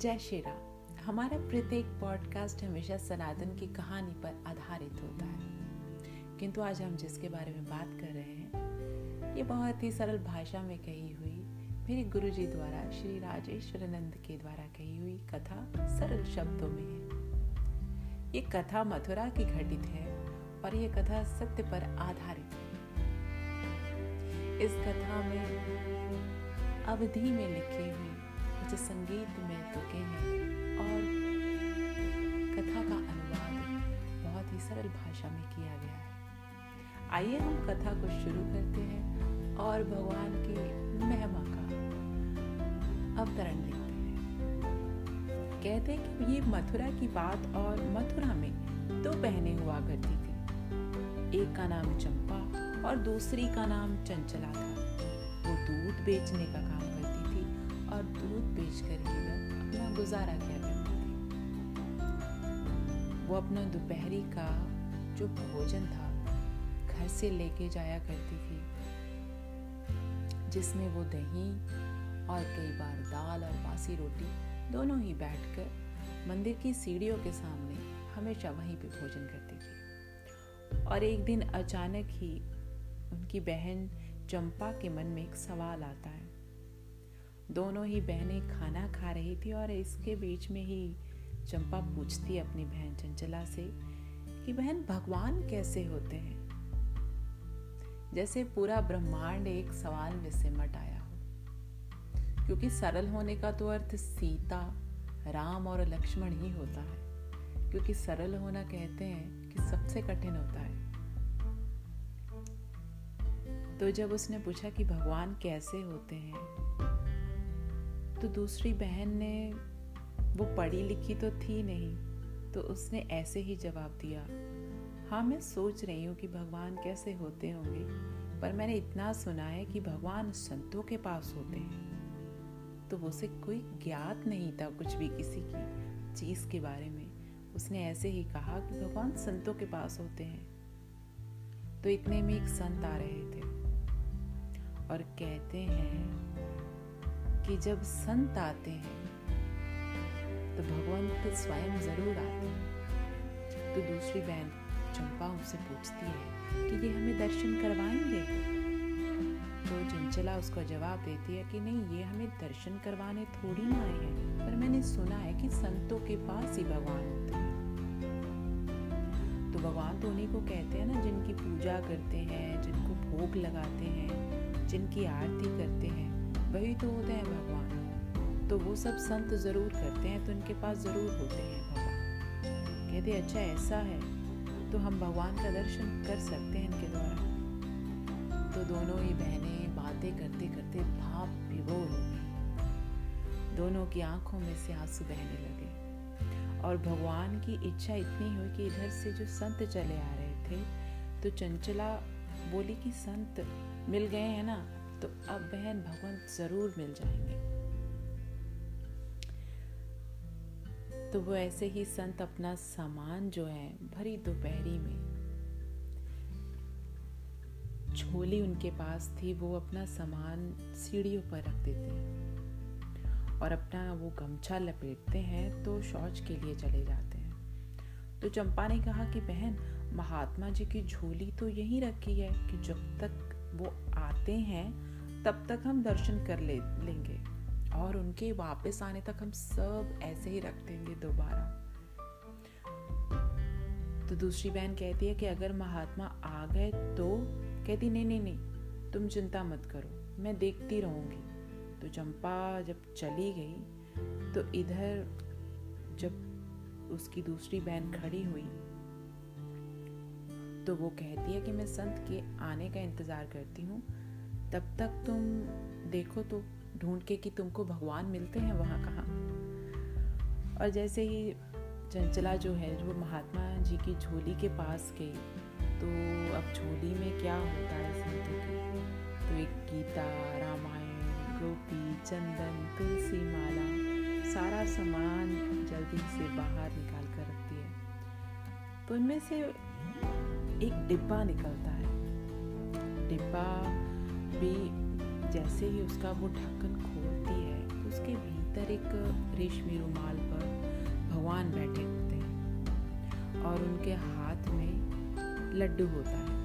जय श्री राम। हमारा प्रत्येक पॉडकास्ट हमेशा सनातन की कहानी पर आधारित होता है। किंतु आज हम जिसके बारे में बात कर रहे हैं, ये बहुत ही सरल भाषा में कही हुई मेरे गुरु जी द्वारा श्री राजेश्वरानंद के द्वारा कही हुई कथा सरल शब्दों में है। ये कथा मथुरा की घटित है और ये कथा सत्य पर आधारित है। इस कथा में अवधि में लिखी हुई कुछ संगीत में तुके हैं और कथा का अनुवाद बहुत ही सरल भाषा में किया गया है। आइए हम कथा को शुरू करते हैं और भगवान की महिमा का अवतरण देखते हैं। कहते हैं कि ये मथुरा की बात और मथुरा में दो बहनें हुआ करती थी। एक का नाम चंपा और दूसरी का नाम चंचला था। वो दूध बेचने का काम और दूध बेचकर ही वह अपना गुजारा किया करती थी वो अपना दोपहरी का जो भोजन था, घर से लेके जाया करती थी, जिसमें वो दही और कई बार दाल और बासी रोटी दोनों ही बैठकर मंदिर की सीढ़ियों के सामने हमेशा वहीं पे भोजन करती थी। और एक दिन अचानक ही उनकी बहन चंपा के मन में एक सवाल आता है दोनों ही बहनें खाना खा रही थी और इसके बीच में ही चंपा पूछती अपनी बहन चंचला से कि, बहन, भगवान कैसे होते हैं? जैसे पूरा ब्रह्मांड एक सवाल में सिमट आया हो। क्योंकि सरल होने का तो अर्थ सीता, राम और लक्ष्मण ही होता है। क्योंकि सरल होना कहते हैं कि सबसे कठिन होता है। तो जब उसने पूछा कि, भगवान कैसे होते हैं? तो दूसरी बहन ने वो पढ़ी लिखी तो थी नहीं तो उसने ऐसे ही जवाब दिया हाँ मैं सोच रही हूँ कि भगवान कैसे होते होंगे, पर मैंने इतना सुना है कि भगवान संतों के पास होते हैं। तो उसे कोई ज्ञात नहीं था कुछ भी किसी की चीज़ के बारे में। उसने ऐसे ही कहा कि भगवान संतों के पास होते हैं। तो इतने में एक संत आ रहे थे और कहते हैं कि जब संत आते हैं तो भगवंत स्वयं ज़रूर आते हैं। तो दूसरी बहन चंपा उनसे पूछती है कि ये हमें दर्शन करवाएँगे? तो चंचला उसको जवाब देती है कि नहीं, ये हमें दर्शन करवाने थोड़ी ना आए हैं, पर मैंने सुना है कि संतों के पास ही भगवान होते हैं। तो भगवान तो उन्हीं को कहते हैं ना, जिनकी पूजा करते हैं, जिनको भोग लगाते हैं, जिनकी आरती करते हैं। वही तो होते हैं भगवान। तो वो सब संत ज़रूर करते हैं तो उनके पास ज़रूर होते हैं भगवान। कहते अच्छा ऐसा है तो हम भगवान का दर्शन कर सकते हैं इनके द्वारा। तो दोनों ही बहनें बातें करते करते भाप विभोर हो गई। दोनों की आँखों में से आँसू बहने लगे। और भगवान की इच्छा इतनी हुई कि इधर से जो संत चले आ रहे थे तो चंचला बोली कि, संत, मिल गए हैं ना? तो अब बहन भगवंत ज़रूर मिल जाएँगे। तो वो ऐसे ही संत अपना सामान जो है, भरी दोपहरी में, झोली उनके पास थी, वो अपना सामान सीढ़ियों पर रख देते हैं और अपना वो गमछा लपेटते हैं तो शौच के लिए चले जाते हैं। तो चंपा ने कहा कि बहन, महात्मा जी की झोली तो यहीं रखी है कि जब तक वो आते हैं तब तक हम दर्शन कर ले, लेंगे। और उनके वापस आने तक हम सब ऐसे ही रख देंगे दोबारा। तो दूसरी बहन कहती है कि अगर महात्मा आ गए तो कहती, नहीं नहीं नहीं, तुम चिंता मत करो, मैं देखती रहूँगी। तो चंपा जब चली गई तो इधर जब उसकी दूसरी बहन खड़ी हुई तो वो कहती है कि मैं संत के आने का इंतज़ार करती हूँ। तब तक तुम देखो तो ढूंढ के कि तुमको भगवान मिलते हैं वहाँ कहाँ। और जैसे ही चंचला जो है जो महात्मा जी की झोली के पास गई तो अब झोली में क्या होता है संतों के? तो एक गीता, रामायण, गोपी, चंदन, तुलसी माला, सारा सामान जल्दी से बाहर निकाल कर रखती है। तो इनमें से एक डिब्बा निकलता है। डिब्बा भी जैसे ही उसका वो ढक्कन खोलती है तो उसके भीतर एक रेशमी रुमाल पर भगवान बैठे होते हैं और उनके हाथ में लड्डू होता है।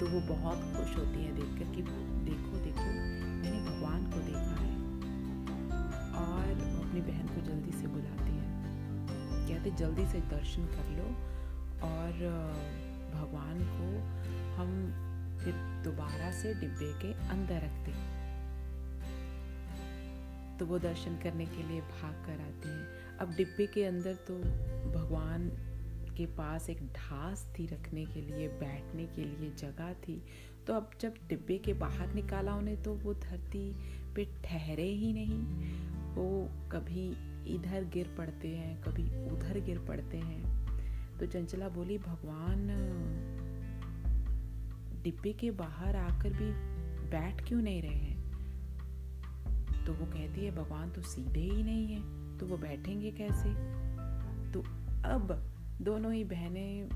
तो वो बहुत खुश होती हैं देखकर कि देखो देखो, मैंने भगवान को देखा है। और वो अपनी बहन को जल्दी से बुलाती है। कहते जल्दी से दर्शन कर लो और भगवान को दोबारा से डिब्बे के अंदर रखते हैं। तो वो दर्शन करने के लिए भाग कर आते हैं। अब डिब्बे के अंदर तो भगवान के पास एक ढास थी रखने के लिए, बैठने के लिए जगह थी। तो अब जब डिब्बे के बाहर निकाला उन्हें तो वो धरती पे ठहरे ही नहीं। वो कभी इधर गिर पड़ते हैं, कभी उधर गिर पड़ते हैं। तो चंचला बोली, भगवान डिब्बे के बाहर आकर भी बैठ क्यों नहीं रहे हैं? तो वो कहती है, भगवान तो सीधे ही नहीं है तो वो बैठेंगे कैसे? तो अब दोनों ही बहनें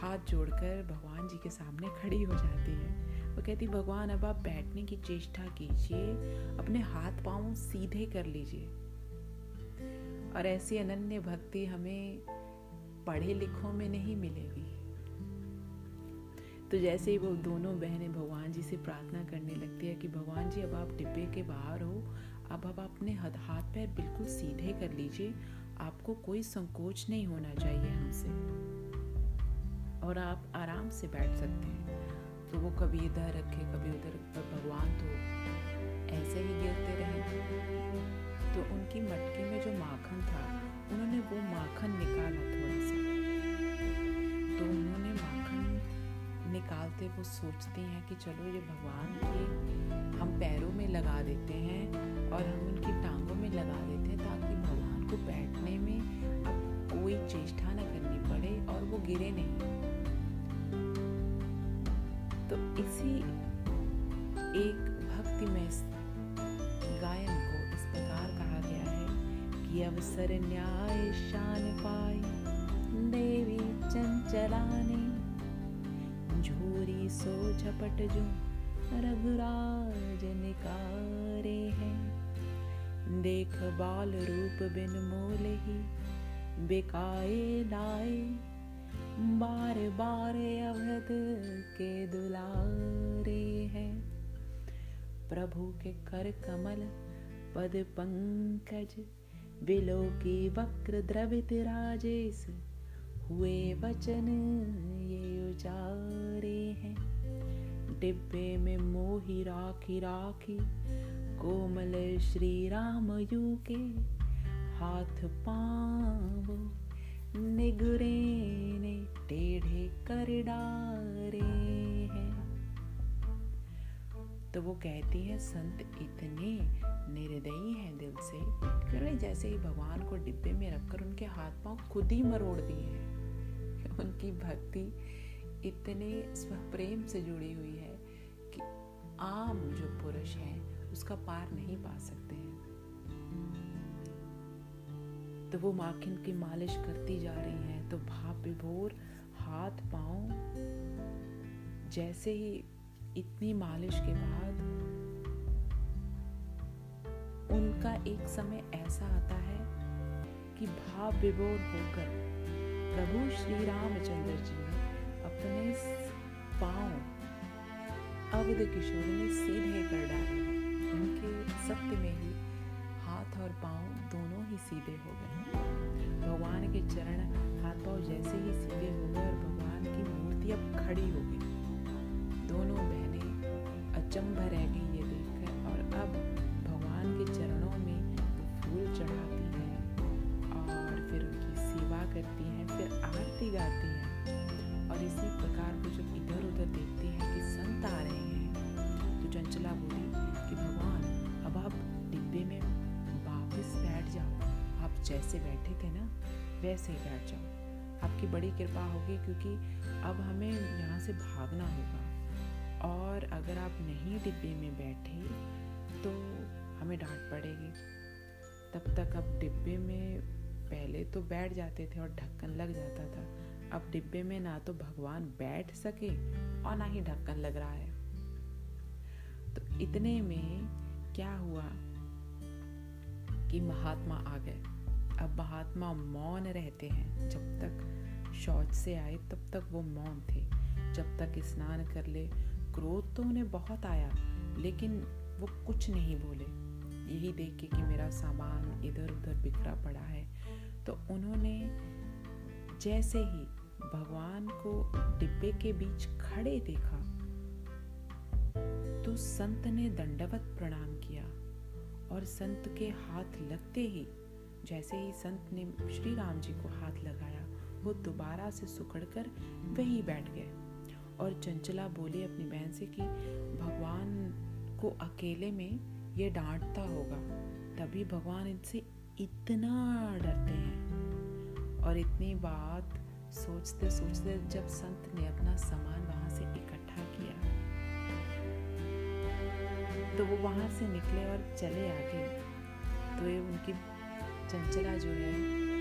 हाथ जोड़कर भगवान जी के सामने खड़ी हो जाती है। वो कहती भगवान, अब आप बैठने की चेष्टा कीजिए, अपने हाथ पाँव सीधे कर लीजिए। और ऐसी अनन्य भक्ति हमें पढ़े लिखों में नहीं मिलेगी। तो जैसे ही वो दोनों बहनें भगवान जी से प्रार्थना करने लगती है कि भगवान जी, अब आप डिब्बे के बाहर हो, अब अब अपने हाथ पैर बिल्कुल सीधे कर लीजिए, आपको कोई संकोच नहीं होना चाहिए हमसे। और आप आराम से बैठ सकते हैं। तो वो कभी इधर रखे, कभी उधर पर भगवान तो ऐसे ही गिरते रहे। सोचती हैं कि चलो ये भगवान के हम पैरों में लगा देते हैं और हम उनकी टांगों में लगा देते हैं ताकि भगवान को बैठने में अब कोई चेष्टा न करनी पड़े और वो गिरे नहीं। तो इसी एक भक्तिमय गायन को इस प्रकार कहा गया है कि अवसर न्याय शान पाई देवी चंचलानी झोरी सो झपट जो, रघुराज निकारे हैं। देख बाल रूप बिन मोल ही, बेकाए लाए बार बार अवध के दुलारे हैं। प्रभु के कर कमल, पद पंकज, बिलो की वक्र द्रवित राजेश, हुए वचन ये उजारे हैं। डिब्बे में मोही राखी राखी, कोमल श्री राम यू के हाथ पाँव निगुरे ने टेढ़े कर डारे हैं। तो वो कहती है, संत इतने निर्दयी हैं दिल से। कि उन्होंने जैसे ही भगवान को डिब्बे में रखकर उनके हाथ पाँव खुद ही मरोड़ दिए हैं। उनकी भक्ति इतने स्वप्रेम से जुड़ी हुई है कि आम जो पुरुष है, उसका पार नहीं पा सकते हैं। तो वो माखिन की मालिश करती जा रही है तो भाप विभोर हाथ पाँव जैसे ही इतनी मालिश के बाद उनका एक समय ऐसा आता है कि भाव विभोर होकर प्रभु श्री रामचंद्र जी अपने पाँव अवध किशोर ने सीधे कर डाले। उनके सत्य में ही हाथ और पाँव दोनों ही सीधे हो गए। भगवान के चरण हाथ पाँव जैसे ही सीधे हो गए और भगवान की मूर्ति अब खड़ी हो गई। दोनों बहनें अचंभ रह गई ये देखकर और अब भगवान के चरणों में फूल चढ़ाती है और फिर उनकी सेवा करती हैं, फिर आरती गाती हैं। और इसी प्रकार वो जब इधर उधर देखती हैं कि संत आ रहे हैं तो चंचला बोली कि भगवान, अब आप डिब्बे में वापस बैठ जाओ। आप जैसे बैठे थे ना, वैसे ही बैठ जाओ। आपकी बड़ी कृपा होगी क्योंकि अब हमें यहाँ से भागना होगा। और अगर आप नहीं डिब्बे में बैठे तो हमें डांट पड़ेगी। तब तक अब डिब्बे में पहले तो बैठ जाते थे और ढक्कन लग जाता था। अब डिब्बे में ना तो भगवान बैठ सके और ना ही ढक्कन लग रहा है। तो इतने में क्या हुआ कि महात्मा आ गए। अब महात्मा मौन रहते हैं। जब तक शौच से आए, तब तक वो मौन थे। जब तक स्नान कर ले, क्रोध तो उन्हें बहुत आया, लेकिन वो कुछ नहीं बोले। यही देख के कि मेरा सामान इधर उधर बिखरा पड़ा है। तो उन्होंने जैसे ही भगवान को डिब्बे के बीच खड़े देखा। तो संत ने दंडवत प्रणाम किया और संत के हाथ लगते ही, जैसे ही संत ने श्री राम जी को हाथ लगाया, वो दोबारा से सुखड़ कर वही बैठ गए और चंचला बोली अपनी बहन से कि, भगवान को अकेले में ये डांटता होगा, तभी भगवान इनसे इतना डरते हैं। और इतनी बात सोचते सोचते जब संत ने अपना सामान वहाँ से इकट्ठा किया तो वो वहाँ से निकले और चले आगे। तो ये उनकी चंचला जो है,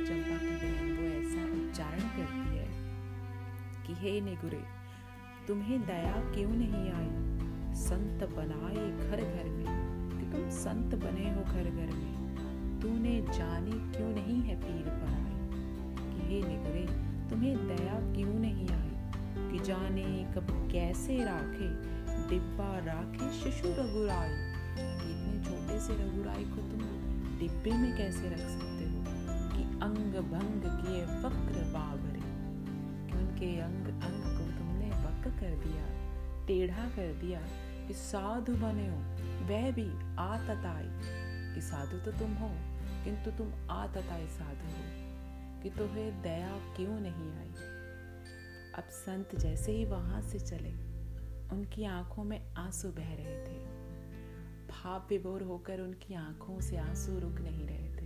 चंपा की बहन, वो ऐसा उच्चारण करती है कि, हे निगुरे, तुम्हें दया क्यों नहीं आई? संत बनाए घर घर में, कि तुम संत बने हो घर घर में। तूने जाने क्यों नहीं है पीर पर आई? कि हे निगरे तुम्हें दया क्यों नहीं आई? कि जाने कब कैसे राखे, डिब्बा राखे शिशु रघुराई। इतने छोटे से रघुराई को तुम डिब्बे में कैसे रख सकते हो? कि अंग भंग किए वक्र बाबरे उनके अंग अंग को तुमने वक्र कर दिया, टेढ़ा कर दिया, कि साधु बने हो, वह भी आतताई। कि साधु तो तुम हो, किंतु तुम आतताई साधु हो। कि तुम्हें दया क्यों नहीं आई? अब संत जैसे ही वहाँ से चले, उनकी आँखों में आँसू बह रहे थे। भाप विभोर होकर उनकी आँखों से आँसू रुक नहीं रहे थे।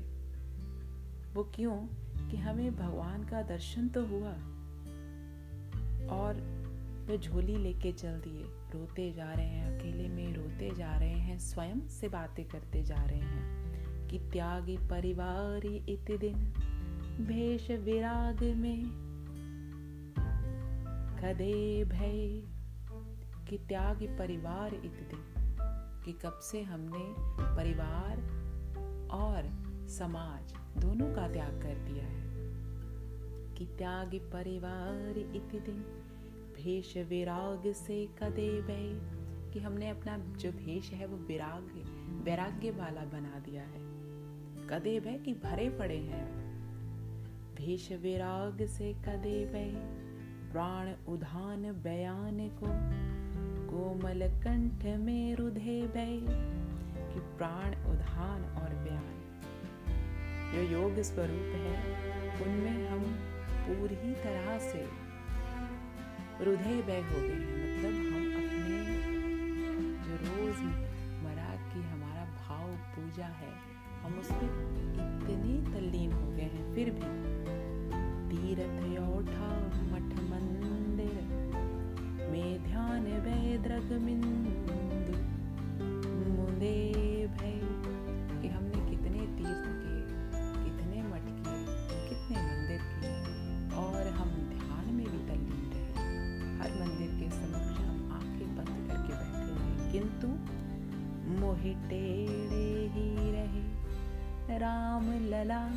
वो क्यों? कि हमें भगवान का दर्शन तो हुआ। और वे झोली लेके चल दिए। रोते जा रहे हैं, अकेले में रोते जा रहे हैं, स्वयं से बातें करते जा रहे हैं कि त्यागी परिवार इत दिन भेष विराग में। कदे भय कि त्यागी परिवार इत दिन कि कब से हमने परिवार और समाज दोनों का त्याग कर दिया है? कि त्यागी परिवार इत दिन भेष विराग से कदे बै कि हमने अपना जो भेष है वो विराग, वैराग्य वाला बना दिया है? कदे भय कि भरे पड़े हैं? भेष विराग से कदे बै प्राण उधान बयान को कोमल कंठ में रुधे बै कि प्राण उधान और बयान। जो योग स्वरूप है, उनमें हम पूरी तरह से हृदय व्यय हो गए हैं। मतलब हम अपने जो रोज मरा की हमारा भाव पूजा है, हम उसमें इतने तल्लीन हो गए हैं, फिर भी मोहि टेढ़े ही रहे। राम लला,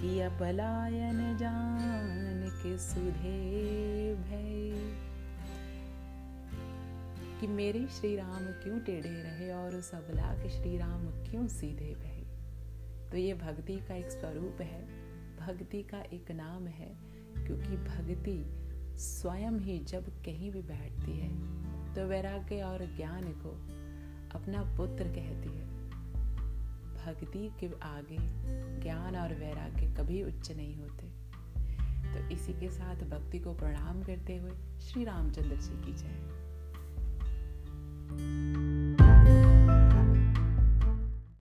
किया पलायन जान के सुधे भय। कि मेरे श्री राम क्यों टेढ़े रहे और उस अबला के श्री राम क्यों सीधे भय? तो ये भक्ति का एक स्वरूप है, भक्ति का एक नाम है, क्योंकि भक्ति स्वयं ही जब कहीं भी बैठती है तो वैराग्य और ज्ञान को अपना पुत्र कहती है। भक्ति के आगे ज्ञान और वैराग्य कभी उच्च नहीं होते। तो इसी के साथ भक्ति को प्रणाम करते हुए श्री रामचंद्र जी की जय।